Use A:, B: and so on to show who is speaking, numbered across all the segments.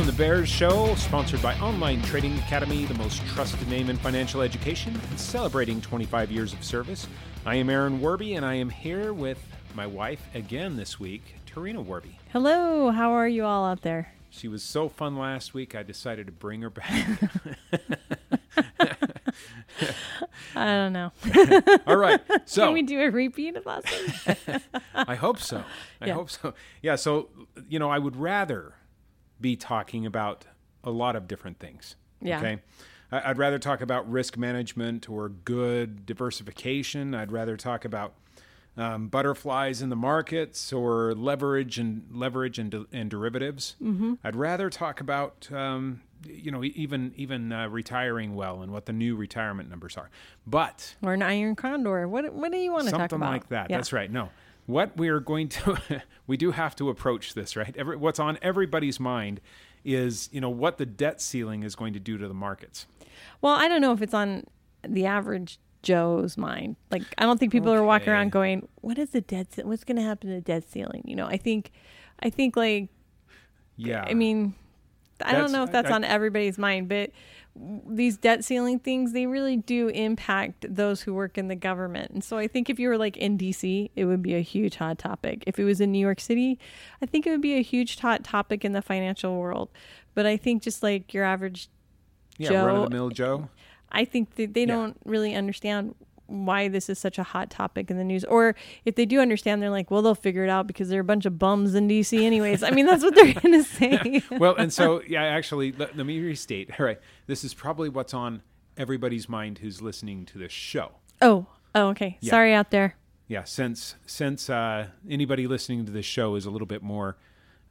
A: On the Bears show, sponsored by Online Trading Academy, the most trusted name in financial education, and celebrating 25 years of service. I am Aaron Werby, and I am here with my wife again this week, Tarina Werby.
B: Hello, how are you all out there?
A: She was so fun last week, I decided to bring her back.
B: I don't know.
A: All right, so
B: Can we do a repeat of last week?
A: I hope so. I
B: Yeah.
A: hope so. Yeah. So, you know, I would rather be talking about a lot of different things.
B: Yeah.
A: Okay. I- I'd rather talk about risk management or good diversification. I'd rather talk about um, butterflies in the markets or leverage and leverage and, de- and derivatives. Mm-hmm. I'd rather talk about um, you know even even uh, retiring well and what the new retirement numbers are. But
B: or an iron condor? What What do you want to talk about?
A: something like that.
B: Yeah.
A: That's right. No, what we are going to, we do have to approach this right. Every, what's on everybody's mind is you know what the debt ceiling is going to do to the markets.
B: Well, I don't know if it's on the average Joe's mind. Like, I don't think people are walking around going, "What is the debt? ce- What's going to happen to the debt ceiling?" You know, I think, I think like
A: Yeah.
B: I mean, I
A: That's-
B: don't know if that's
A: I-
B: on everybody's mind, but these debt ceiling things, they really do impact those who work in the government. And so I think if you were like in DC, it would be a huge hot topic. If it was in New York City, I think it would be a huge hot topic in the financial world. But I think just like your average,
A: yeah,
B: Joe-
A: run of the mill Joe.
B: I think that they
A: Yeah.
B: don't really understand why this is such a hot topic in the news. Or if they do understand, they're like, well, they'll figure it out because they're a bunch of bums in DC anyways. I mean, that's what they're going to say.
A: Well, and so yeah, actually, let, let me restate. All right, this is probably what's on everybody's mind who's listening to this show.
B: Oh, oh, okay.
A: Yeah.
B: Sorry out there.
A: Yeah, since since uh, anybody listening to this show is a little bit more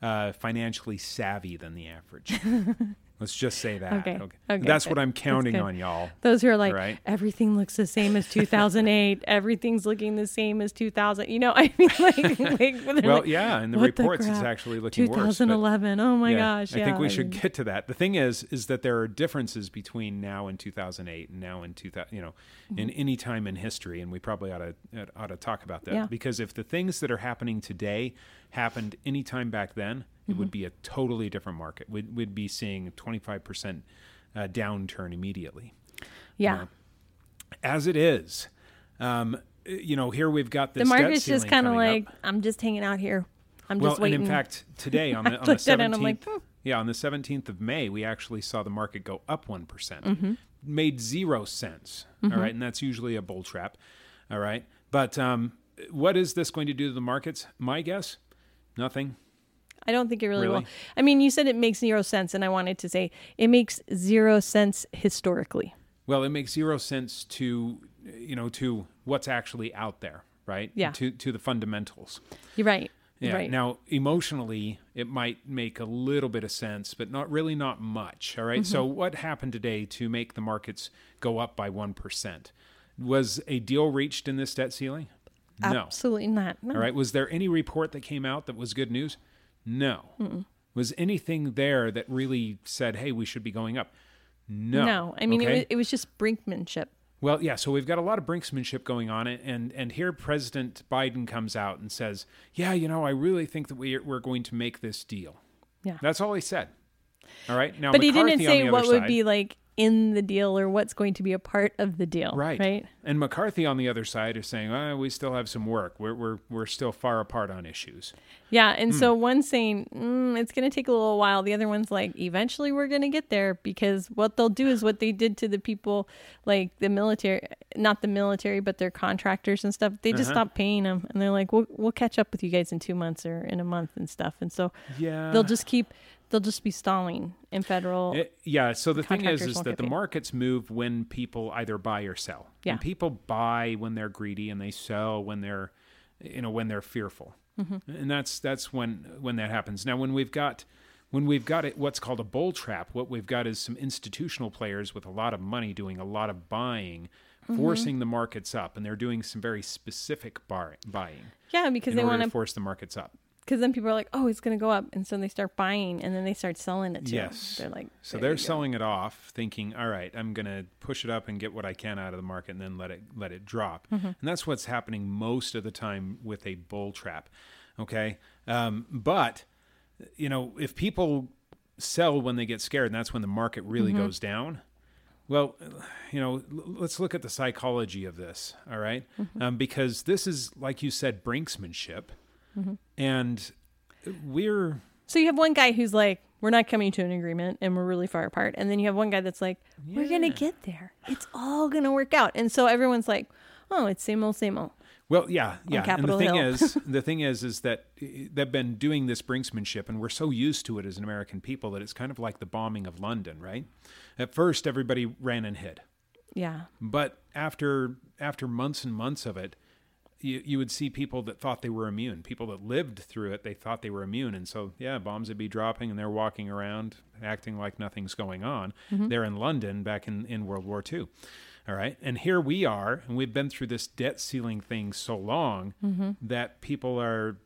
A: uh, financially savvy than the average. Let's just say that.
B: Okay, okay,
A: That's
B: good.
A: what I'm counting on, y'all.
B: Those who are like,
A: Right.
B: everything looks the same as 2008. Everything's looking the same as 2000. You know, I mean, like, like
A: Well,
B: like,
A: yeah, in the
B: "What
A: reports, it's actually looking worse. but-
B: 2011. oh my
A: yeah,
B: gosh.
A: I
B: yeah,
A: think we should get to that. The thing is, is that there are differences between now and 2008 and now in 2000, you know, in any time in history, and we probably ought to ought to talk about that
B: Mm-hmm. Yeah.
A: because if the things that are happening today happened any time back then, it
B: Mm-hmm.
A: would be a totally different market. We'd, we'd be seeing 25 percent uh, downturn immediately.
B: yeah.
A: As it is, um, you know, here we've got this
B: The market's just kind of
A: coming up.
B: like, I'm just hanging out here. I'm
A: well,
B: just waiting.
A: and in fact, today on the, on the
B: looked at it and I'm
A: 17th,
B: like, hmm.
A: yeah, on the 17th of May, we actually saw the market go up 1%.
B: Mm-hmm.
A: Made zero sense. all right. And that's usually a bull trap. All right. But um, what is this going to do to the markets? My guess, nothing.
B: I don't think it really, will. I mean, you said it makes zero sense, and I wanted to say it makes zero sense historically.
A: Well, it makes zero sense to, you know, to what's actually out there, right?
B: Yeah.
A: To, to the fundamentals.
B: You're right.
A: Yeah.
B: Right.
A: Now, emotionally, it might make a little bit of sense, but not really not much. All right? So,
B: Mm-hmm.
A: what happened today to make the markets go up by 1%? Was a deal reached in this debt ceiling? No.
B: Absolutely not. No.
A: All right. Was there any report that came out that was good news? No. Was anything there that really said, hey, we should be going up? No.
B: No. I mean,
A: Okay?
B: it, was, it was just brinkmanship.
A: Well, yeah, so we've got a lot of brinksmanship going on, and and here President Biden comes out and says, "Yeah, you know, I really think that we we're going to make this deal."
B: Yeah.
A: That's all he said. All right, now
B: But he didn't say what
A: other
B: would be like in the deal or what's going to be a part of the deal.
A: right,
B: Right.
A: and McCarthy on the other side is saying, oh, "We still have some work. We're we're we're still far apart on issues."
B: Yeah.
A: Hmm.
B: And so one's saying mm, it's going to take a little while. The other one's like, eventually we're going to get there because what they'll do is what they did to the people, like the military, not the military, but their contractors and stuff. They just
A: Uh-huh.
B: stopped paying them, and they're like, we'll we'll catch up with you guys in two months or in a month and stuff. And so
A: Yeah,
B: they'll just keep. They'll just be stalling in federal.
A: It- yeah. So the thing is, is that the
B: paid.
A: markets move when people either buy or sell.
B: Yeah.
A: And people buy when they're greedy, and they sell when they're, you know, when they're fearful.
B: Mm-hmm.
A: And that's that's when when that happens. Now, when we've got when we've got it, what's called a bull trap, what we've got is some institutional players with a lot of money doing a lot of buying,
B: Mm-hmm.
A: forcing the markets up, and they're doing some very specific bar- buying
B: yeah, because they want
A: to force the markets up.
B: Because then people are like, oh, it's going to go up, and so they start buying, and then they start selling it too.
A: Yes.
B: they're like,
A: So they're
B: go.
A: selling it off, thinking, "All right, I'm going to push it up and get what I can out of the market, and then let it let it drop."
B: Mm-hmm.
A: And that's what's happening most of the time with a bull trap. Okay, um, but you know, if people sell when they get scared, and that's when the market really
B: Mm-hmm.
A: goes down. Well, you know, l- let's look at the psychology of this, all right?
B: Mm-hmm.
A: Um, because this is, like you said, brinksmanship,
B: Mm-hmm.
A: and we're
B: So you have one guy who's like, we're not coming to an agreement and we're really far apart. And then you have one guy that's like, we're going to get there. It's all going to work out. And so everyone's like, oh, it's same old, same old.
A: Well, yeah, yeah. And the thing
B: Hill.
A: is, the thing is, is that they've been doing this brinksmanship, and we're so used to it as an American people that it's kind of like the bombing of London, right? At first, everybody ran and hid,
B: Yeah.
A: but after after months and months of it, you, you would see people that thought they were immune. People that lived through it, they thought they were immune, and so yeah, bombs would be dropping, and they're walking around acting like nothing's going on. Mm-hmm. They're in London back in in World War II. All right, and here we are, and we've been through this debt ceiling thing so long mm-hmm. that people are,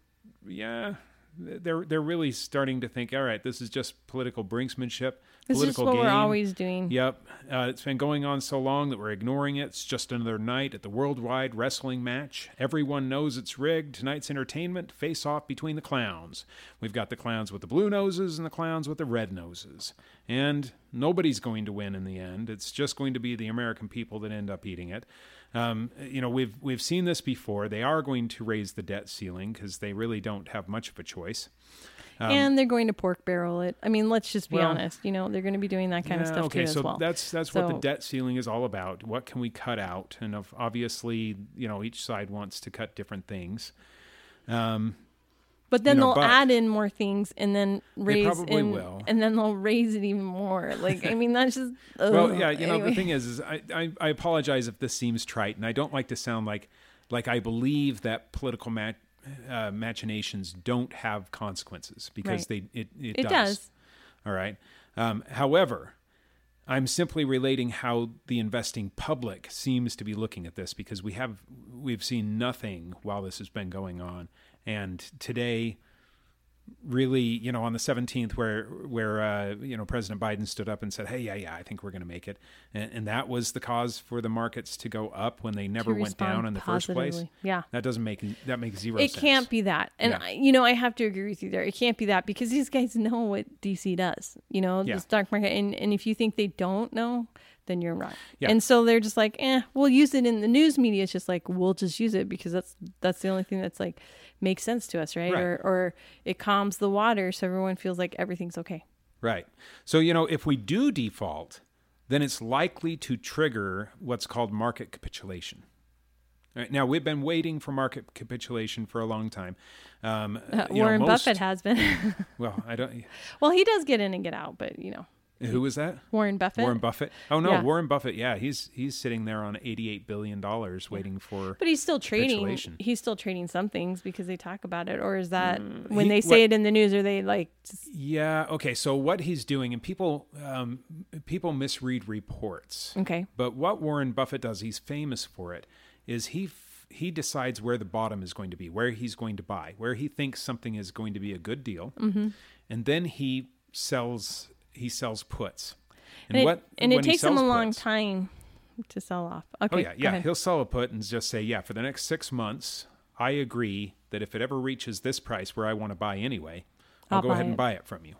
A: yeah, they're they're really starting to think, all right, this is just political brinksmanship,
B: This is
A: political
B: what
A: game.
B: we're always doing.
A: Yep. Uh, it's been going on so long that we're ignoring it. It's just another night at the worldwide wrestling match. Everyone knows it's rigged. Tonight's entertainment face off between the clowns. We've got the clowns with the blue noses and the clowns with the red noses. And nobody's going to win in the end. It's just going to be the American people that end up eating it. Um, you know, we've we've seen this before. They are going to raise the debt ceiling because they really don't have much of a choice.
B: And they're going to pork barrel it. I mean, let's just be
A: Um, Well-
B: honest. You know, they're going to be doing that kind of stuff
A: okay,
B: too
A: so
B: as well.
A: that's that's what the debt ceiling is all about. What can we cut out? And obviously, you know, each side wants to cut different things. Um,
B: But then
A: you know,
B: they'll
A: but-
B: add in more things and then raise
A: probably
B: in,
A: will.
B: and then they'll raise it even more. Like I mean, that's just
A: well, yeah, you know, the thing is, is I, I I apologize if this seems trite, and I don't like to sound like like I believe that political mat, uh, machinations don't have consequences because
B: Right.
A: they it it,
B: It
A: does.
B: does.
A: All right. Um, however, I'm simply relating how the investing public seems to be looking at this because we have we've seen nothing while this has been going on, and today, really, you know, on the 17th, where where uh, you know President Biden stood up and said, "Hey, yeah, yeah, I think we're going to make it," and, and that was the cause for the markets to go up when they never went down in the first place.
B: Yeah.
A: That doesn't make that makes zero
B: It
A: sense.
B: can't be that. And
A: Yeah.
B: I, you know, I have to agree with you there. It can't be that because these guys know what DC does. You know,
A: Yeah.
B: the stock market and, and if you think they don't know, then you're wrong.
A: Yeah.
B: And so they're just like, eh, we'll use it in the news media. It's just like we'll just use it because that's that's the only thing that's like makes sense to us, right?
A: Right.
B: Or or it calms the water so everyone feels like everything's okay.
A: Right. So, you know, if we do default, then it's likely to trigger what's called market capitulation. Right, now, we've been waiting for market capitulation for a long time. Um,
B: Uh, Warren
A: most-
B: Buffett has been.
A: Well, I don't.
B: well, he does get in and get out, but you know,
A: Who was that?
B: Warren Buffett.
A: Warren Buffett. Oh no,
B: Yeah.
A: Warren Buffett. Yeah, he's he's sitting there on eighty-eight billion dollars, waiting for.
B: But he's still trading. He's still trading some things because they talk about it, or is that when
A: Mm, he-
B: they say
A: what-
B: it in the news? Are they like, just,
A: Yeah. Okay. So what he's doing, and people um, people misread reports.
B: okay,
A: But what Warren Buffett does, he's famous for it, is he f- he decides where the bottom is going to be, where he's going to buy, where he thinks something is going to be a good deal,
B: Mm-hmm.
A: and then he sells he sells puts. And,
B: and,
A: what
B: it, and it takes him a long
A: puts-
B: time to sell off. Okay,
A: Oh yeah, yeah. He'll sell a put and just say, yeah, for the next six months, I agree that if it ever reaches this price where I want to buy anyway, I'll,
B: I'll
A: go ahead and
B: it.
A: buy it from you.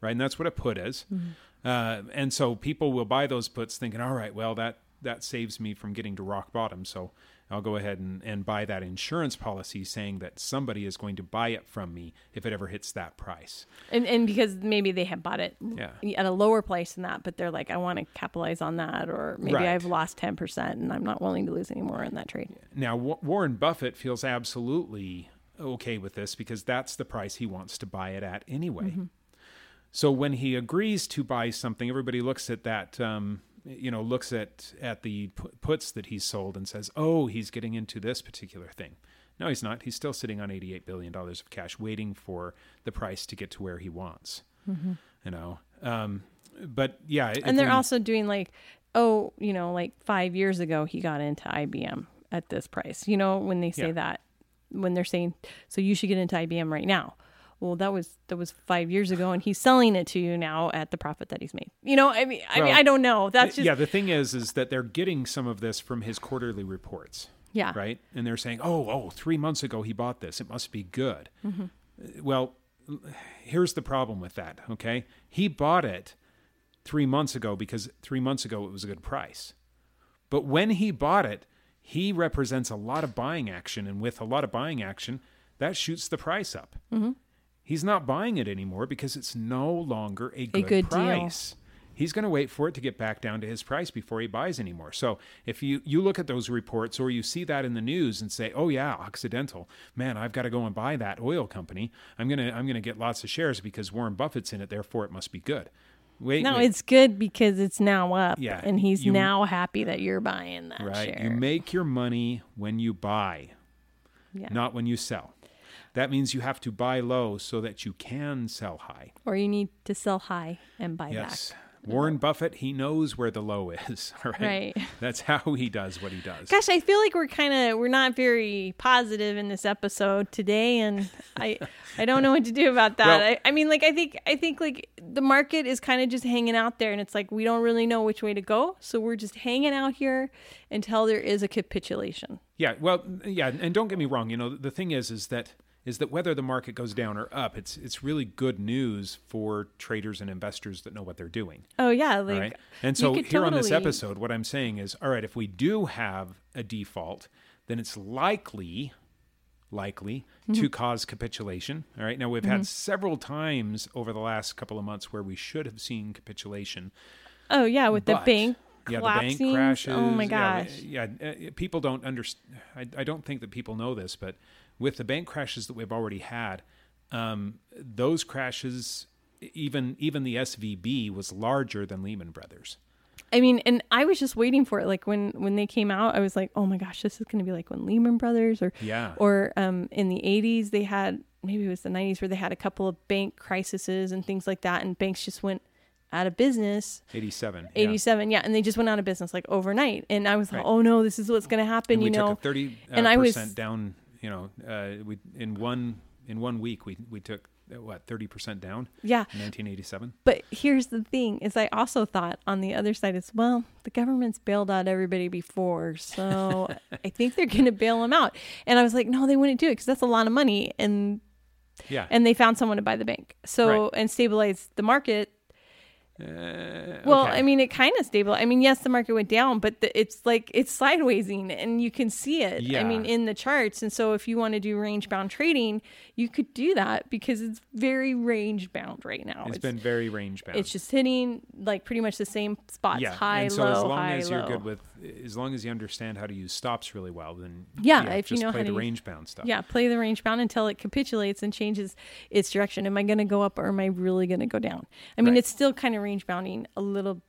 A: Right, and that's what a put is.
B: Mm-hmm.
A: Uh, and so people will buy those puts thinking, all right, well that that saves me from getting to rock bottom, so I'll go ahead and, and buy that insurance policy saying that somebody is going to buy it from me if it ever hits that price.
B: and and because maybe they have bought it
A: Yeah.
B: at a lower price than that, but they're like, I want to capitalize on that, or maybe
A: Right.
B: I've lost ten percent and I'm not willing to lose any more in that trade.
A: Now, Wa- Warren Buffett feels absolutely okay with this because that's the price he wants to buy it at anyway. So when he agrees to buy something, everybody looks at that, um, you know, looks at at the puts that he's sold and says, "Oh, he's getting into this particular thing." No, he's not. He's still sitting on eighty-eight billion dollars of cash, waiting for the price to get to where he wants. You know, um, but yeah,
B: And they're
A: we-
B: also doing like, oh, you know, like five years ago he got into IBM at this price. You know, when they say
A: Yeah.
B: that, when they're saying, so you should get into IBM right now. Well, that was that was five years ago, and he's selling it to you now at the profit that he's made. You know, I mean, I mean, I don't know. That's just
A: yeah. The thing is, is that they're getting some of this from his quarterly reports.
B: yeah,
A: right? And they're saying, "Oh, oh, three months ago he bought this. It must be good." Uh, Well, here's the problem with that. Okay, he bought it three months ago because three months ago it was a good price. But when he bought it, he represents a lot of buying action, and with a lot of buying action, that shoots the price up.
B: Mm-hmm.
A: He's not buying it anymore because it's no longer a good,
B: good deal.
A: price. He's going to wait for it to get back down to his price before he buys anymore. So if you, you look at those reports or you see that in the news and say, "Oh yeah, Occidental, man, I've got to go and buy that oil company. I'm gonna I'm gonna get lots of shares because Warren Buffett's in it. Therefore, it must be good." Wait,
B: No,
A: wait.
B: it's good because it's now up.
A: Yeah,
B: And he's
A: you-
B: now happy that you're buying that
A: right.
B: share.
A: You make your money when you buy,
B: yeah.
A: not when you sell. That means you have to buy low so that you can sell high.
B: Or you need to sell high and buy
A: Yes.
B: back.
A: Warren Buffett, he knows where the low is. Right.
B: Right.
A: That's how he does what he does.
B: Gosh, I feel like we're kind of we're not very positive in this episode today, and I I don't know what to do about that.
A: Well-
B: I, I mean, like I think I think like the market is kind of just hanging out there, and it's like we don't really know which way to go, so we're just hanging out here until there is a capitulation.
A: Yeah, well, yeah, and don't get me wrong. You know, the thing is, is that is that whether the market goes down or up, it's it's really good news for traders and investors that know what they're doing.
B: Oh yeah, like
A: right. And so here on this episode, what I'm saying is, all right, if we do have a default, then it's likely likely
B: Mm-hmm.
A: to cause capitulation. All right. Now we've had several times over the last couple of months where we should have seen capitulation.
B: Oh yeah, with the
A: But-
B: bank
A: Yeah, the
B: collapsing.
A: bank crashes.
B: Oh my gosh.
A: Yeah, uh, people don't understand. I, I don't think that people know this, but with the bank crashes that we've already had, um, those crashes, even even the SVB was larger than Lehman Brothers.
B: I mean, and I was just waiting for it. Like when when they came out, I was like, oh my gosh, this is going to be like when Lehman Brothers or
A: Yeah.
B: or um, in the '80s they had maybe it was the '90s where they had a couple of bank crises and things like that, and banks just went out of business.
A: 87. yeah.
B: 87, yeah, and they just went out of business like overnight. And I was like, oh no, this is what's going to happen.
A: And
B: you know,
A: took a 30 uh,
B: and I was-
A: down. You know, uh, we in one in one week we we took uh, what 30 percent down
B: yeah.
A: 1987.
B: But here's the thing: is I also thought on the other side as well, the government's bailed out everybody before, so I think they're going to bail them out. And I was like, no, they wouldn't do it because that's a lot of money, and
A: Yeah.
B: and they found someone to buy the bank, so
A: Right.
B: and stabilize the market.
A: Uh,
B: Well,
A: okay.
B: I mean, it kind of stable. I mean, yes, the market went down, but the, it's like it's sidewaysing, and you can see it. I mean, in the charts. And so, if you want to do range bound trading, you could do that because it's very range bound right now.
A: it's been very range bound.
B: it's just hitting like pretty much the same spots
A: yeah,
B: high
A: and so
B: low
A: as long
B: high
A: as
B: low
A: you're good with, as long as you understand how to use stops really well, then
B: Yeah, if you know
A: play
B: how
A: the
B: to use-
A: range bound stuff.
B: yeah play the range bound until it capitulates and changes its direction am i going to go up or am i really going to go down i mean
A: Right.
B: it's still kind of range bounding a little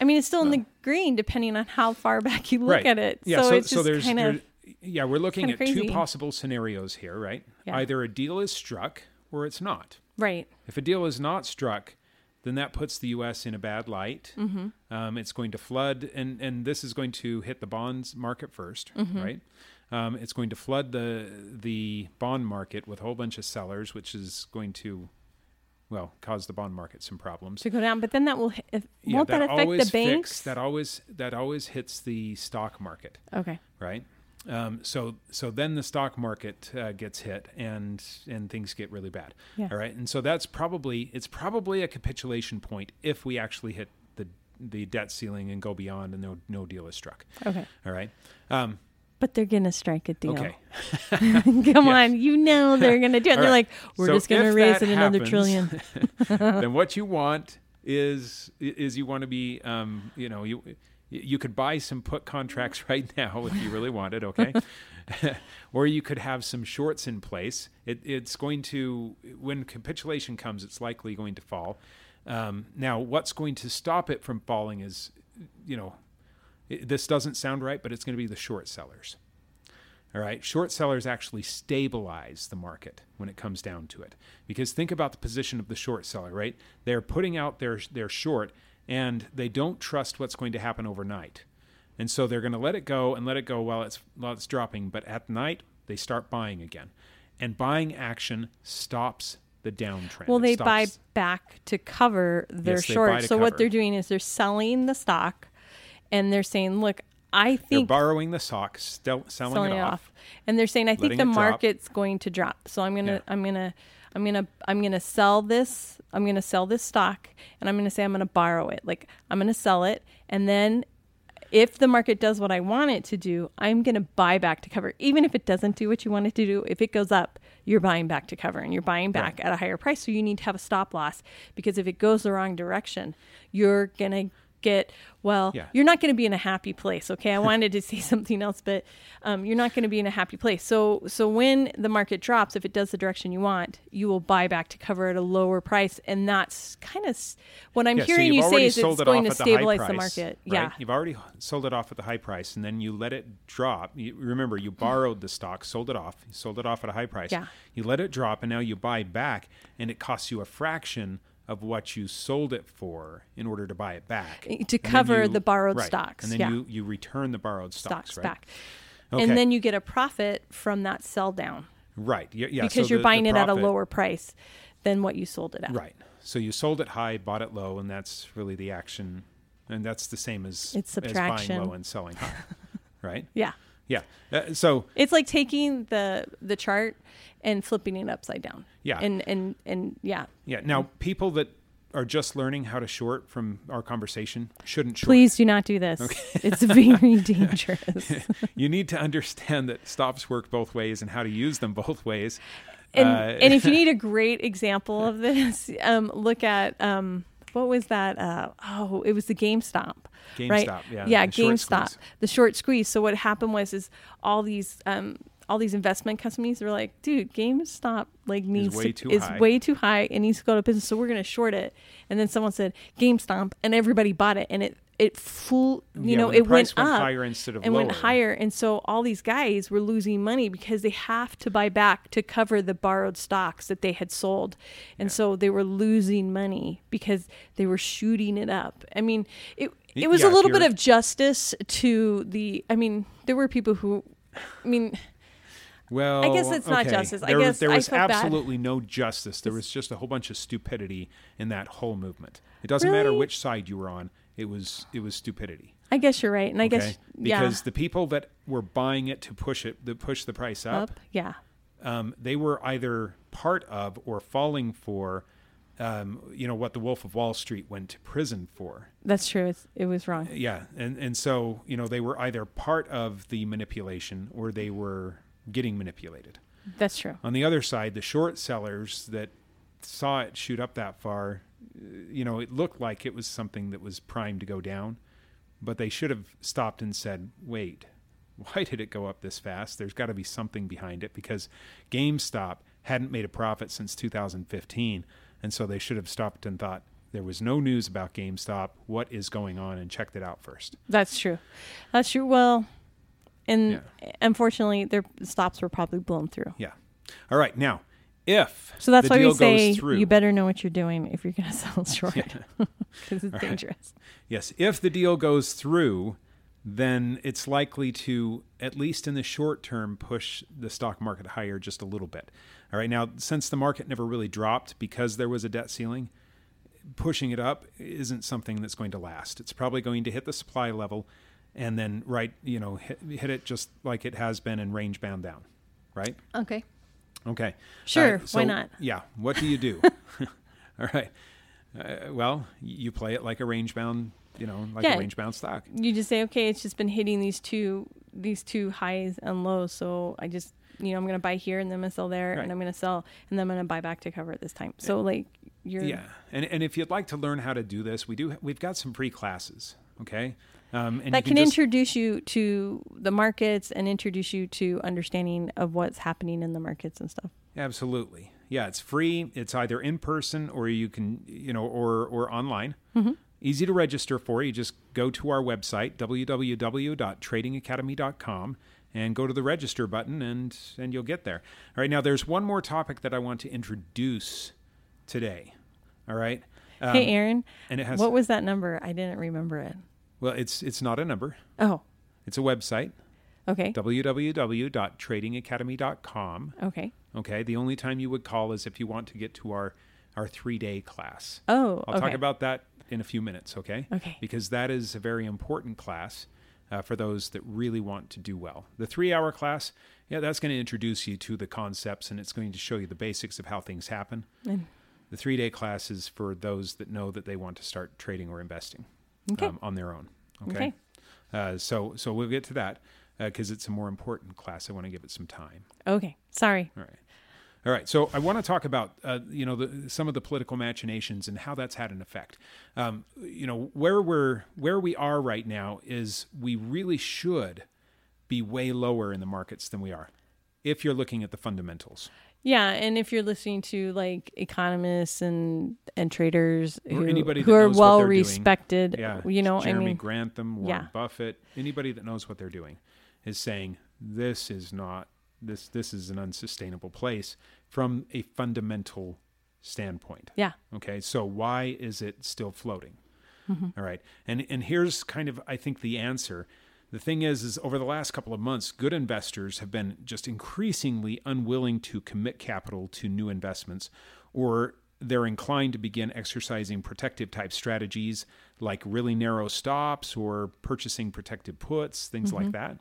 B: i mean it's still in the green depending on how far back you look
A: right.
B: at it
A: Yeah,
B: so,
A: so,
B: it's just
A: there's
B: kind of
A: yeah, we're looking at two possible scenarios here, right?
B: Yeah.
A: Either a deal is struck or it's not.
B: right
A: If a deal is not struck, then that puts the U.S. in a bad light.
B: Mm-hmm.
A: Um, it's going to flood, and and this is going to hit the bonds market 1st
B: Mm-hmm.
A: right? Um, it's going to flood the the bond market with a whole bunch of sellers, which is going to, well, cause the bond market some problems.
B: to go down but then that will if,
A: Yeah,
B: won't that, affect the banks
A: fix- that always that always hits the stock market
B: okay
A: right? Um, so so then the stock market uh, gets hit and and things get really bad.
B: Yeah.
A: All right, and so that's probably it's probably a capitulation point if we actually hit the the debt ceiling and go beyond and no no deal is struck.
B: okay
A: All right. Um,
B: but they're gonna strike a deal
A: okay.
B: come on you know they're gonna do it they're
A: right.
B: like we're
A: So
B: just gonna raise it another
A: happens,
B: trillion
A: then what you want is is you want to be um, you know you you could buy some put contracts right now if you really wanted okay or you could have some shorts in place it, it's going to when capitulation comes it's likely going to fall um, now what's going to stop it from falling is you know it, this doesn't sound right but it's going to be the short sellers all right. Short sellers actually stabilize the market when it comes down to it. Because think about the position of the short seller, right? They're putting out their their short and they don't trust what's going to happen overnight. And so they're going to let it go and let it go while it's while it's dropping, but at night they start buying again. And buying action stops the downtrend.
B: Well, they buy back to cover their
A: Yes,
B: short. So what they're doing is they're selling the stock, and they're saying, "Look, I think they're
A: borrowing the stock, selling,
B: selling
A: it off.
B: off. and they're saying, "I think the
A: it drop.
B: market's going to drop, so I'm gonna,
A: Yeah.
B: I'm gonna, I'm gonna I'm gonna sell this. I'm gonna sell this stock, and I'm gonna say I'm gonna borrow it. Like I'm gonna sell it, and then if the market does what I want it to do, I'm going to buy back to cover. Even if it doesn't do what you want it to do, if it goes up, you're buying back to cover and you're buying back right. at a higher price. So you need to have a stop loss because if it goes the wrong direction, you're going to get well yeah. you're not going to be in a happy place okay i wanted to say something else but um, you're not going to be in a happy place so so when the market drops if it does the direction you want you will buy back to cover at a lower price and that's kind of what i'm
A: yeah,
B: hearing
A: so
B: you say is
A: it's
B: it going to stabilize
A: the,
B: the, market
A: right?
B: yeah
A: you've already sold it off at the high price and then you let it drop you, remember you borrowed the stock sold it off you sold it off at a high price
B: yeah.
A: you let it drop and now you buy back and it costs you a fraction of what you sold it for in order to buy it back
B: to cover
A: you,
B: the borrowed
A: right.
B: stocks.
A: And then
B: yeah.
A: you you return the borrowed stocks,
B: stocks
A: right?
B: back,
A: okay.
B: and then you get a profit from that sell down.
A: Right. Yeah. yeah.
B: Because
A: so
B: you're
A: the,
B: buying
A: the
B: it at a lower price than what you sold it at.
A: Right. So you sold it high, bought it low, and that's really the action, and that's the same as
B: it's subtraction.
A: as buying low and selling high, right?
B: Yeah.
A: Yeah. Uh, so
B: it's like taking the the chart and flipping it upside down.
A: Yeah.
B: And and and yeah.
A: Yeah. Now people that are just learning how to short from our conversation shouldn't short.
B: Please do not do this. Okay. it's very dangerous.
A: you need to understand that stops work both ways and how to use them both ways.
B: And, uh, and if you need a great example of this, um, look at um, what was that? Uh, oh, it was the GameStop.
A: GameStop,
B: right?
A: yeah.
B: Yeah,
A: the
B: GameStop. The short squeeze. So what happened was is all these um, all these investment companies were like, dude, GameStop like needs
A: is way
B: to,
A: too
B: is
A: high.
B: way too high and needs to go to business, so we're going to short it. And then someone said GameStop, and everybody bought it, and it it full you
A: yeah,
B: know it went,
A: went
B: up
A: higher instead of
B: and
A: lower.
B: went higher, and so all these guys were losing money because they have to buy back to cover the borrowed stocks that they had sold, and
A: Yeah.
B: so they were losing money because they were shooting it up. I mean, it it was
A: yeah,
B: a little bit of justice to the. I mean, there were people who, I mean.
A: Well,
B: I guess it's not
A: okay.
B: justice. I
A: There,
B: guess
A: there
B: I
A: was
B: felt bad.
A: absolutely no justice. There was just a whole bunch of stupidity in that whole movement. It doesn't matter which side you were on. It was it was stupidity.
B: I guess you're right, and I
A: okay?
B: guess yeah,
A: because the people that were buying it to push it, to push the price up,
B: up, yeah,
A: um, they were either part of or falling for, um, you know, what the Wolf of Wall Street went to prison for.
B: that's true. It's, it was wrong.
A: Yeah, and and so you know they were either part of the manipulation or they were getting manipulated.
B: That's true.
A: On the other side, the short sellers that saw it shoot up that far, uh, you know, it looked like it was something that was primed to go down, but they should have stopped and said, "Wait, why did it go up this fast? There's got to be something behind it because GameStop hadn't made a profit since 2015, and so they should have stopped and thought." There was no news about GameStop. What is going on? And checked it out first.
B: That's true. That's true. Well, and
A: Yeah.
B: unfortunately, their stops were probably blown through.
A: Yeah. All right. Now, if
B: So that's
A: the
B: why
A: deal
B: we say
A: through,
B: you better know what you're doing if you're going to sell short because it's
A: right.
B: dangerous.
A: Yes, if the deal goes through, then it's likely to, at least in the short term, push the stock market higher just a little bit. All right, now, since the market never really dropped because there was a debt ceiling, pushing it up isn't something that's going to last. It's probably going to hit the supply level and then, right, you know, hit, hit it just like it has been and range bound down, right?
B: Okay.
A: Okay.
B: Sure,
A: Uh,
B: why not?
A: Yeah. What do you do? All right. Uh, well, you play it like a range bound, you know, like
B: Yeah.
A: a range bound stock.
B: You just say, okay, it's just been hitting these two these two highs and lows, so I just you know I'm going to buy here and then I'm going to sell there
A: Right.
B: and I'm going to sell and then I'm going to buy back to cover it this time. So like you're
A: Yeah, and and if you'd like to learn how to do this, we do. We've got some free classes. Okay, um, and
B: that
A: you
B: can,
A: just,
B: introduce you to the markets and introduce you to understanding of what's happening in the markets and stuff.
A: absolutely. Yeah, it's free. It's either in person or you can, you know, or or online.
B: Mm-hmm.
A: Easy to register for. You just go to our website www.tradingacademy.com and go to the register button and and you'll get there. All right. Now there's one more topic that I want to introduce today. All right. Um,
B: hey Aaron,
A: and it has
B: what was that number? I didn't remember it.
A: well, it's it's not a number.
B: Oh,
A: It's a website.
B: okay.
A: www.tradingacademy.com.
B: Okay.
A: Okay, the only time you would call is if you want to get to our our three day class.
B: Oh,
A: I'll
B: okay.
A: talk about that in a few minutes. Okay.
B: Okay.
A: Because that is a very important class. uh, for those that really want to do well. The three hour class, yeah, that's going to introduce you to the concepts and it's going to show you the basics of how things happen.
B: And-
A: The three day class is for those that know that they want to start trading or investing
B: Okay.
A: um, on their own. Okay.
B: Okay.
A: Uh, so, so we'll get to that because it's a more important class. I want to give it some time.
B: Okay. Sorry.
A: All right. All right. So I want to talk about, uh, you know, the, some of the political machinations and how that's had an effect. Um, you know, where we're where we are right now is we really should be way lower in the markets than we are, if you're looking at the fundamentals.
B: Yeah, and if you're listening to like economists and and traders who,
A: anybody
B: who are well respected,
A: Yeah.
B: you know,
A: Jeremy
B: I mean,
A: Grantham, Warren
B: Yeah.
A: Buffett, anybody that knows what they're doing is saying this is not this this is an unsustainable place from a fundamental standpoint.
B: yeah,
A: Okay, so why is it still floating? Mm-hmm. All right, and and here's kind of I think the answer. The thing is, is over the last couple of months, good investors have been just increasingly unwilling to commit capital to new investments, or they're inclined to begin exercising protective type strategies like really narrow stops or purchasing protected puts, things like that.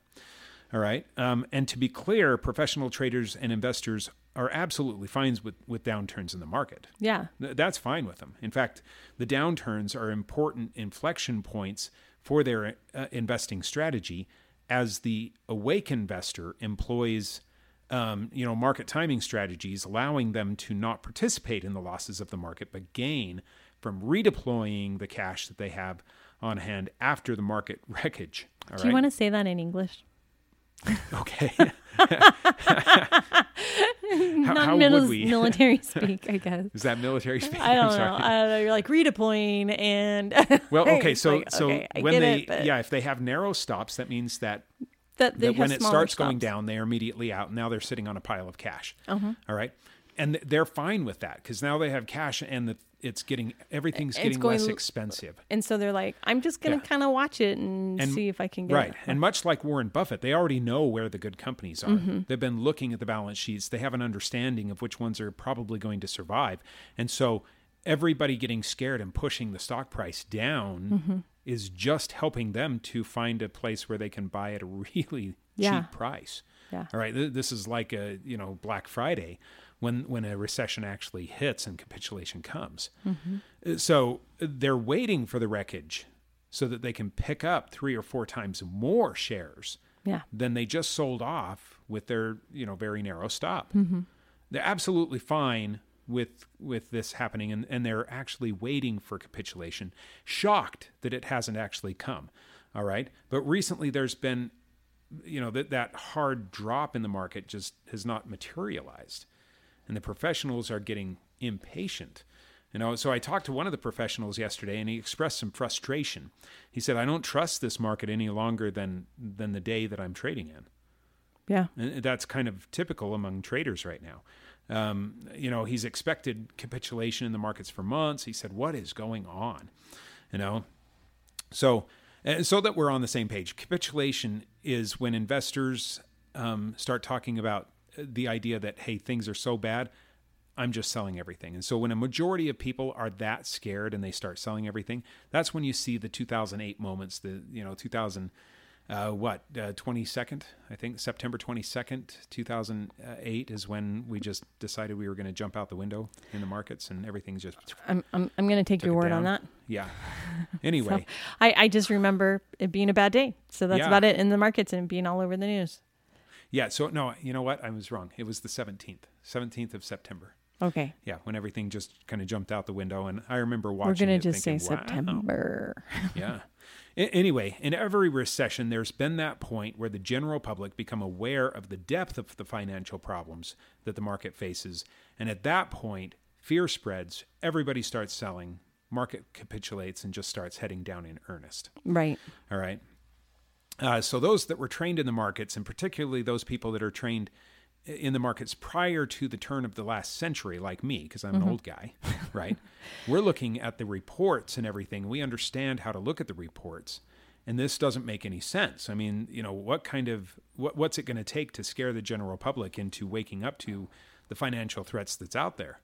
A: All right. Um, and to be clear, professional traders and investors are absolutely fine with, with downturns in the market.
B: yeah,
A: Th- That's fine with them. In fact, the downturns are important inflection points for their uh, investing strategy as the awake investor employs um, you know market timing strategies allowing them to not participate in the losses of the market but gain from redeploying the cash that they have on hand after the market wreckage all
B: Do you want to say that in English?
A: Okay how,
B: Not
A: how
B: mili-
A: would we
B: military speak, I guess.
A: is that military speak
B: I
A: I'm
B: don't know.
A: sorry.
B: I don't know. You're like redeploying and
A: Well, okay, so
B: like,
A: so
B: okay,
A: when they
B: it, but
A: yeah, if they have narrow stops, that means that,
B: that they
A: that when it starts going down, they are immediately out. Now they're sitting on a pile of cash.
B: Uh-huh.
A: All right, and they're fine with that because now they have cash and the, it's getting everything's
B: It's
A: getting
B: going
A: less expensive.
B: And so they're like, I'm just gonna
A: Yeah.
B: kind of watch it and,
A: And-
B: see if I can get
A: Right.
B: it.
A: And much like Warren Buffett, they already know where the good companies are.
B: Mm-hmm.
A: They've been looking at the balance sheets. They have an understanding of which ones are probably going to survive. And so everybody getting scared and pushing the stock price down
B: Mm-hmm.
A: is just helping them to find a place where they can buy at a really
B: Yeah.
A: cheap price.
B: Yeah.
A: All right. Th- This is like a, you know, Black Friday when when a recession actually hits and capitulation comes. Uh, So they're waiting for the wreckage so that they can pick up three or four times more shares
B: Yeah.
A: than they just sold off with their you know very narrow stop.
B: Mm-hmm.
A: They're absolutely fine with with this happening, and, and they're actually waiting for capitulation, shocked that it hasn't actually come. All right, but recently there's been you know that that hard drop in the market just has not materialized and the professionals are getting impatient. You know so i talked to one of the professionals yesterday and he expressed some frustration. He said i don't trust this market any longer than than the day that i'm trading in.
B: Yeah.
A: and that's kind of typical among traders right now. Um, you know he's expected capitulation in the markets for months. He said what is going on? You know? So, uh, so that we're on the same page, capitulation is when investors um, start talking about the idea that hey, things are so bad, I'm just selling everything. And so, when a majority of people are that scared and they start selling everything, that's when you see the 2008 moments. The you know 2000. Uh, what uh, 22nd i think september 22nd 2008 is when we just decided we were going to jump out the window in the markets and everything's just
B: I'm I'm, I'm gonna take your word on that.
A: yeah anyway
B: I, I just remember it being a bad day. So that's
A: Yeah.
B: about it in the markets and being all over the news.
A: Yeah, so no, you know what? I was wrong. It was the 17th, 17th of September.
B: Okay.
A: Yeah, when everything just kind of jumped out the window. And I remember watching.
B: We're gonna
A: it
B: just say
A: thinking, "Wow."
B: September.
A: Yeah. Anyway, in every recession, there's been that point where the general public become aware of the depth of the financial problems that the market faces. And at that point, fear spreads, everybody starts selling, market capitulates, and just starts heading down in earnest.
B: Right.
A: All right. Uh, so those that were trained in the markets, and particularly those people that are trained in the markets prior to the turn of the last century, like me, because I'm an old guy, right? We're looking at the reports and everything. We understand how to look at the reports, and this doesn't make any sense. I mean, you know, what kind of what, what's it going to take to scare the general public into waking up to the financial threats that's out there?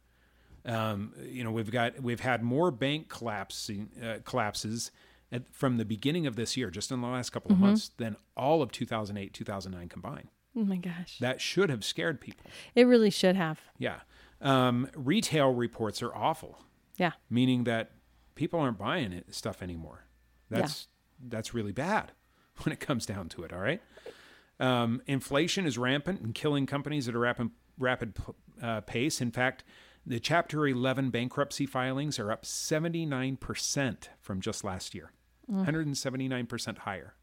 A: Um, you know, we've got we've had more bank collapsing uh, collapses at, from the beginning of this year, just in the last couple of months, than all of 2008, 2009 combined.
B: Oh my gosh.
A: That should have scared people.
B: It really should have.
A: Yeah. Um, retail reports are awful,
B: Yeah.
A: meaning that people aren't buying it, stuff anymore. That's that's really bad when it comes down to it. All right. Um, inflation is rampant and killing companies at a rapid rapid uh, pace. In fact, the Chapter 11 bankruptcy filings are up 79 percent from just last year, 179 percent higher.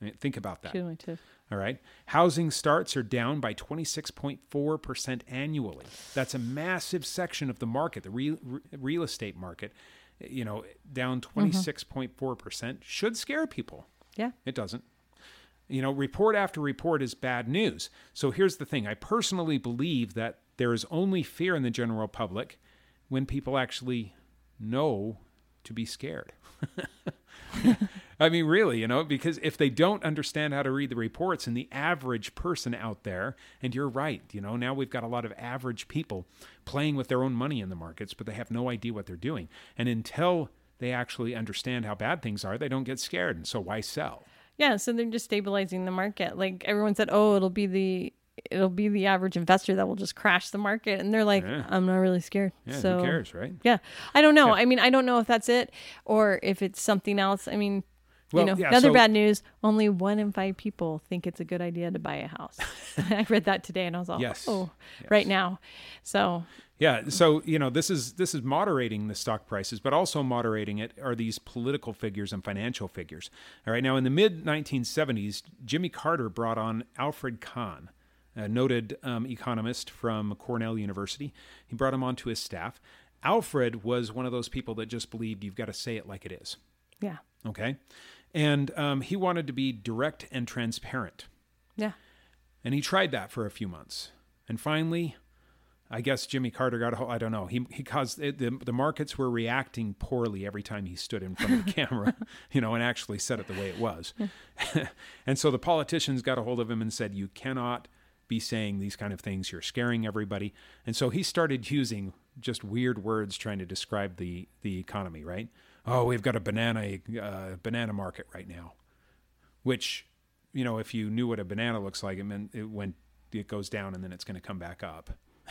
A: I mean, think about that. All right. Housing starts are down by 26.4% annually. That's a massive section of the market, the real, real estate market, you know, down 26.4% should scare people.
B: Yeah.
A: It doesn't. You know, report after report is bad news. So here's the thing I personally believe that there is only fear in the general public when people actually know to be scared. I mean, really, you know, because if they don't understand how to read the reports and the average person out there, and you're right, you know, now we've got a lot of average people playing with their own money in the markets, but they have no idea what they're doing. And until they actually understand how bad things are, they don't get scared. And so why sell?
B: Yeah, so they're just stabilizing the market. Like everyone said, oh, it'll be the it'll be the average investor that will just crash the market, and they're like,
A: Yeah.
B: I'm not really scared.
A: Yeah,
B: so
A: who cares, right?
B: Yeah, I don't know. I mean, I don't know if that's it or if it's something else. I mean,
A: Well,
B: you know,
A: yeah,
B: another
A: so-
B: bad news: only one in five people think it's a good idea to buy a house. I read that today, and I was like,
A: Yes.
B: oh, right now. So
A: Yeah, so you know this is this is moderating the stock prices, but also moderating it are these political figures and financial figures. All right, now in the mid 1970s, Jimmy Carter brought on Alfred Kahn, a noted um, economist from Cornell University. He brought him onto his staff. Alfred was one of those people that just believed you've got to say it like it is.
B: yeah,
A: Okay, and um, he wanted to be direct and transparent.
B: yeah,
A: And he tried that for a few months. And finally, I guess Jimmy Carter got a hold, I don't know. He, he caused it, the, the markets were reacting poorly every time he stood in front of the camera, you know, and actually said it the way it was. and so the politicians got a hold of him and said, You cannot be saying these kind of things. You're scaring everybody. And so he started using just weird words trying to describe the, the economy, right? Oh, we've got a banana, uh, banana market right now which you know if you knew what a banana looks like it meant it went it goes down and then it's going to come back up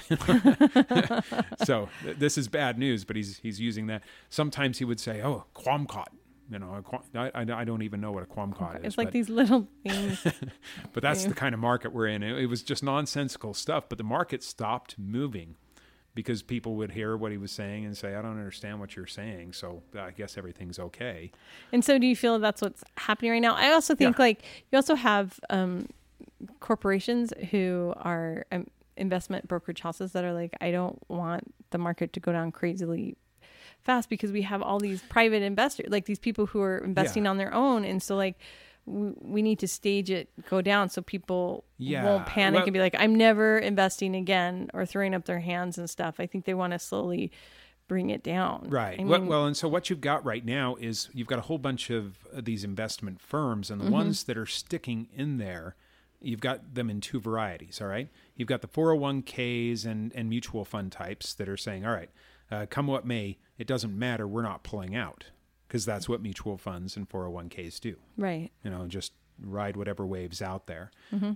A: so th- this is bad news but he's he's using that sometimes he would say oh kumquat you know a I, I don't even know what a kumquat is
B: it's like
A: but,
B: these little things.
A: but that's the kind of market we're in it, it was just nonsensical stuff but the market stopped moving because people would hear what he was saying and say i don't understand what you're saying so i guess everything's okay
B: And so, do you feel that's what's happening right now? I also think
A: Yeah.
B: like you also have um, corporations who are um, investment brokerage houses that are like, I don't want the market to go down crazily fast because we have all these private investors, like these people who are investing
A: Yeah.
B: on their own, and so like. We we need to stage it go down so people
A: Yeah,
B: won't panic
A: well-
B: and be like, I'm never investing again or throwing up their hands and stuff. I think they want to slowly bring it down.
A: Right.
B: I
A: well,
B: mean,
A: well, and so what you've got right now is you've got a whole bunch of uh, these investment firms, and the ones that are sticking in there, you've got them in two varieties. All right. You've got the 401ks and, and mutual fund types that are saying, all right, uh, come what may, it doesn't matter. We're not pulling out because that's what mutual funds and 401ks do
B: right.
A: you know, just ride whatever waves out there.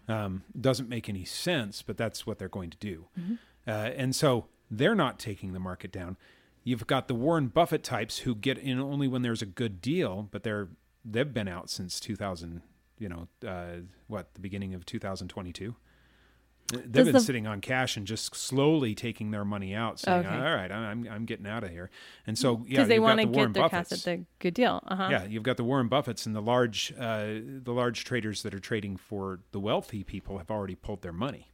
A: Um, doesn't make any sense, but that's what they're going to do. Uh, and so they're not taking the market down. You've got the Warren Buffett types who get in only when there's a good deal, but they're they've been out since 2000. You know, uh, what the beginning of 2022. They've
B: Does
A: been
B: the-
A: sitting on cash and just slowly taking their money out, saying,
B: Okay.
A: "All right, I'm I'm getting out of here." And so, yeah,
B: Because they want to
A: the
B: get their
A: Buffetts.
B: cash at the good deal. Uh-huh.
A: Yeah, you've got the Warren Buffetts and the large, uh, the large traders that are trading for the wealthy people have already pulled their money,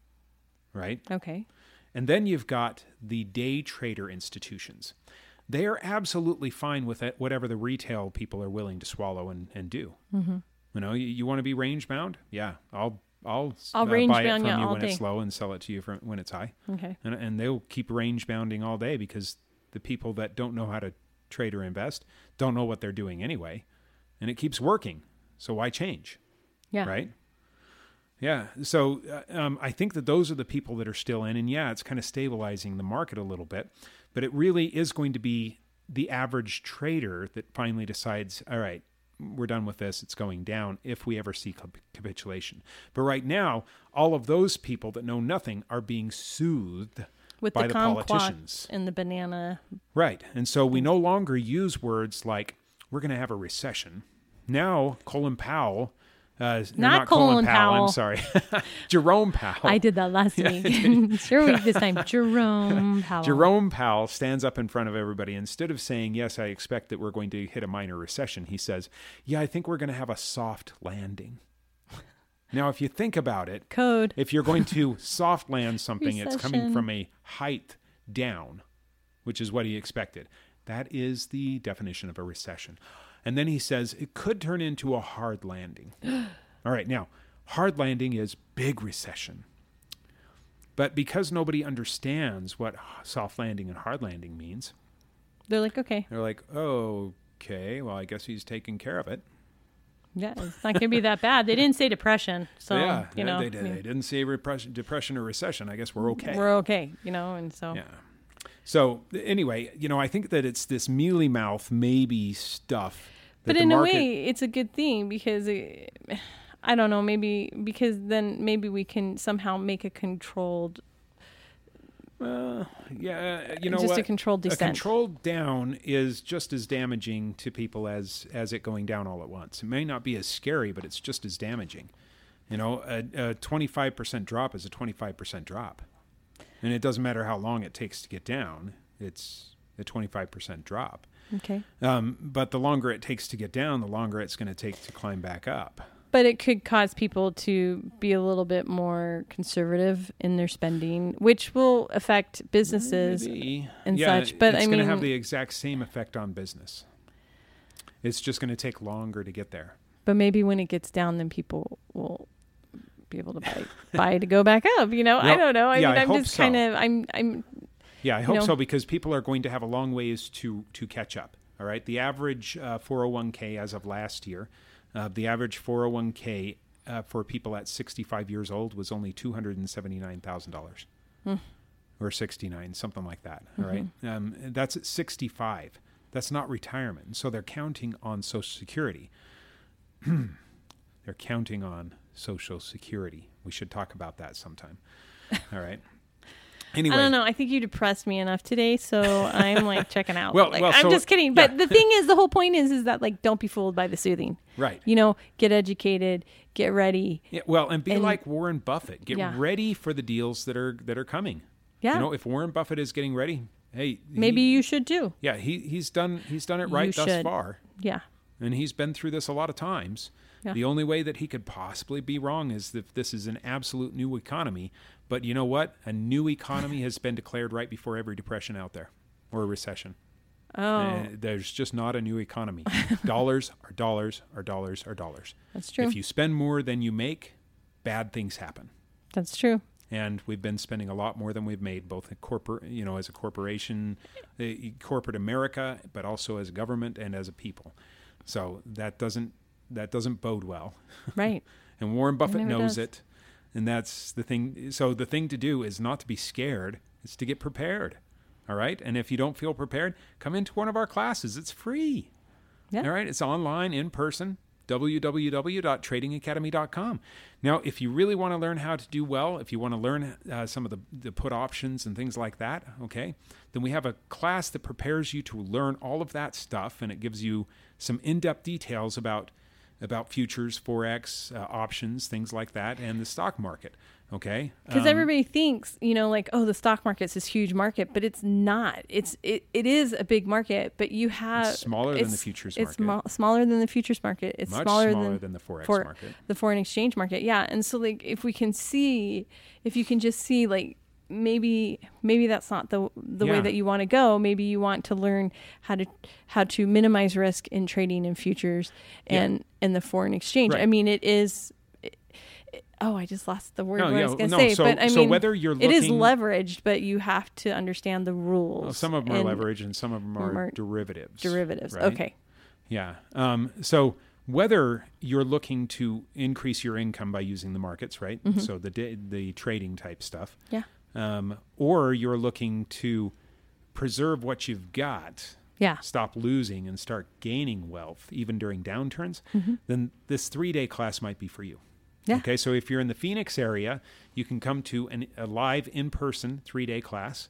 A: right?
B: Okay.
A: And then you've got the day trader institutions. They are absolutely fine with it, whatever the retail people are willing to swallow and, and do. Mm-hmm. You know, you, you want to be range bound? Yeah, I'll I'll,
B: I'll
A: uh,
B: range
A: buy it from
B: you
A: when
B: day.
A: it's low and sell it to you for, when it's high,
B: Okay.
A: and and they'll keep range bounding all day because the people that don't know how to trade or invest don't know what they're doing anyway, and it keeps working. So why change?
B: Yeah.
A: right? Yeah. So uh, um, I think that those are the people that are still in, and yeah, it's kind of stabilizing the market a little bit, but it really is going to be the average trader that finally decides, all right, we're done with this. It's going down if we ever see capitulation. But right now, all of those people that know nothing are being soothed
B: With
A: by
B: the
A: the politicians.
B: and the banana.
A: Right. And so we no longer use words like we're going to have a recession. Now, Colin Powell, uh, or
B: Not Colin Powell.
A: I'm sorry, Jerome Powell.
B: I did that last week. sure, week this time. Jerome Powell.
A: Jerome Powell stands up in front of everybody. Instead of saying, Yes, I expect that we're going to hit a minor recession, he says, Yeah, I think we're going to have a soft landing. Now, if you think about it,
B: Code.
A: if you're going to soft land something, it's coming from a height down, which is what he expected. That is the definition of a recession. And then he says it could turn into a hard landing. All right, now, hard landing is big recession. But because nobody understands what soft landing and hard landing means,
B: They're like, okay,
A: they're like, oh, okay, well, I guess he's taking care of it.
B: yeah, it's not going to be that bad. They didn't say depression. So,
A: yeah,
B: you know,
A: they,
B: I
A: did,
B: mean,
A: they didn't say repression, depression or recession. I guess we're okay.
B: we're okay, you know, and so.
A: Yeah. So anyway, you know, I think that it's this mealy mouth maybe stuff.
B: But in
A: market-
B: a way, it's a good thing because it, I don't know, maybe because then maybe we can somehow make a controlled,
A: uh, yeah, you know
B: just
A: what?
B: a controlled descent.
A: a controlled down is just as damaging to people as as it going down all at once. It may not be as scary, but it's just as damaging. You know, a twenty five percent drop is a twenty five percent drop, and it doesn't matter how long it takes to get down. It's a twenty five percent drop.
B: okay.
A: Um, but the longer it takes to get down, the longer it's going to take to climb back up.
B: But it could cause people to be a little bit more conservative in their spending, which will affect businesses.
A: Maybe.
B: and
A: yeah,
B: such, but
A: it's
B: I
A: going to have the exact same effect on business. It's just going to take longer to get there.
B: But maybe when it gets down, then people will be able to buy, buy to go back up. You know, I don't know. I
A: yeah,
B: mean,
A: I
B: I'm
A: hope
B: just
A: so.
B: kind of, I'm, I'm,
A: Yeah, I hope
B: know?
A: so because people are going to have a long ways to to catch up. All right, the average uh, 401k as of last year, uh, the average 401k uh, for people at 65 years old was only two hundred and seventy nine thousand dollars,
B: Hmm.
A: or 69, something like that. All right,
B: Mm-hmm.
A: um, that's at 65. That's not retirement, so they're counting on Social Security. they're counting on Social Security. We should talk about that sometime. All right. Anyway,
B: I don't know. I think you depressed me enough today, so I'm like checking out.
A: Well-
B: like,
A: well,
B: I'm
A: so-
B: just kidding. But the thing is, the whole point is, is that like, don't be fooled by the soothing.
A: right.
B: You know, get educated, get ready.
A: Yeah, well, and be
B: And-
A: like Warren Buffett. Get
B: Yeah.
A: ready for the deals that are that are coming.
B: Yeah,
A: You know, if Warren Buffett is getting ready, hey, he-
B: maybe you should too.
A: yeah, he he's done he's done it right
B: You
A: thus
B: should.
A: far,
B: Yeah,
A: and he's been through this a lot of times.
B: Yeah.
A: The only way that he could possibly be wrong is if this is an absolute new economy. But you know what? A new economy has been declared right before every depression out there or a recession.
B: Oh,
A: Uh, there's just not a new economy. dollars are dollars are dollars are dollars.
B: that's true.
A: If you spend more than you make, bad things happen.
B: that's true.
A: and we've been spending a lot more than we've made, both in corporate, you know, as a corporation, uh, corporate America, but also as a government and as a people. So that doesn't that doesn't bode well.
B: Right.
A: And Warren Buffett knows
B: does.
A: it, and that's the thing. So the thing to do is not to be scared; it's to get prepared. All right, and if you don't feel prepared, come into one of our classes. It's free.
B: Yeah.
A: All right, it's online, in person. www.tradingacademy.com. Now, if you really want to learn how to do well, if you want to learn uh, some of the, the put options and things like that, okay, then we have a class that prepares you to learn all of that stuff, and it gives you some in-depth details about about futures, forex, uh, options, things like that, and the stock market. Okay,
B: Because
A: Um,
B: everybody thinks, you know, like, oh, the stock market's this huge market, but it's not. It's it, it is a big market, but you have
A: It's smaller than the
B: it's-
A: futures
B: It's
A: market.
B: mo- smaller than the futures market. It's
A: much
B: smaller,
A: smaller
B: than,
A: than the forex
B: for-
A: market.
B: the foreign exchange market. Yeah, and so like, if we can see, if you can just see, like, maybe maybe that's not the the way that you want to go. Maybe you want to learn how to how to minimize risk in trading in futures
A: Yeah.
B: and and the foreign exchange. I mean, it is. it- it- oh, I just lost the word.
A: No,
B: what I was going to
A: no,
B: say,
A: so-
B: but I
A: so
B: mean,
A: whether you're
B: it is leveraged, but you have to understand the rules.
A: Well, some of them are leverage and some of them are,
B: are
A: derivatives.
B: derivatives.
A: right?
B: Okay,
A: Yeah. Um, so whether you're looking to increase your income by using the markets, right? So the the trading type stuff,
B: yeah,
A: um, or you're looking to preserve what you've got,
B: Yeah.
A: stop losing and start gaining wealth even during downturns, then this three day class might be for you.
B: Yeah.
A: Okay, so if you're in the Phoenix area, you can come to an, a live in person three day class.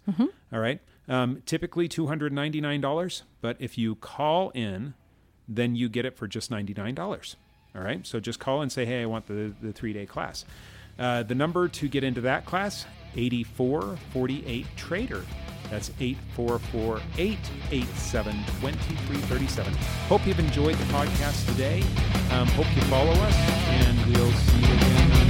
A: All right. Um, typically $299, but if you call in, then you get it for just $99. All right. So just call and say, hey, I want the, the three day class. Uh, the number to get into that class, 8448 Trader. That's 844 887 2337. Hope you've enjoyed the podcast today. Um, hope you follow us, and we'll see you again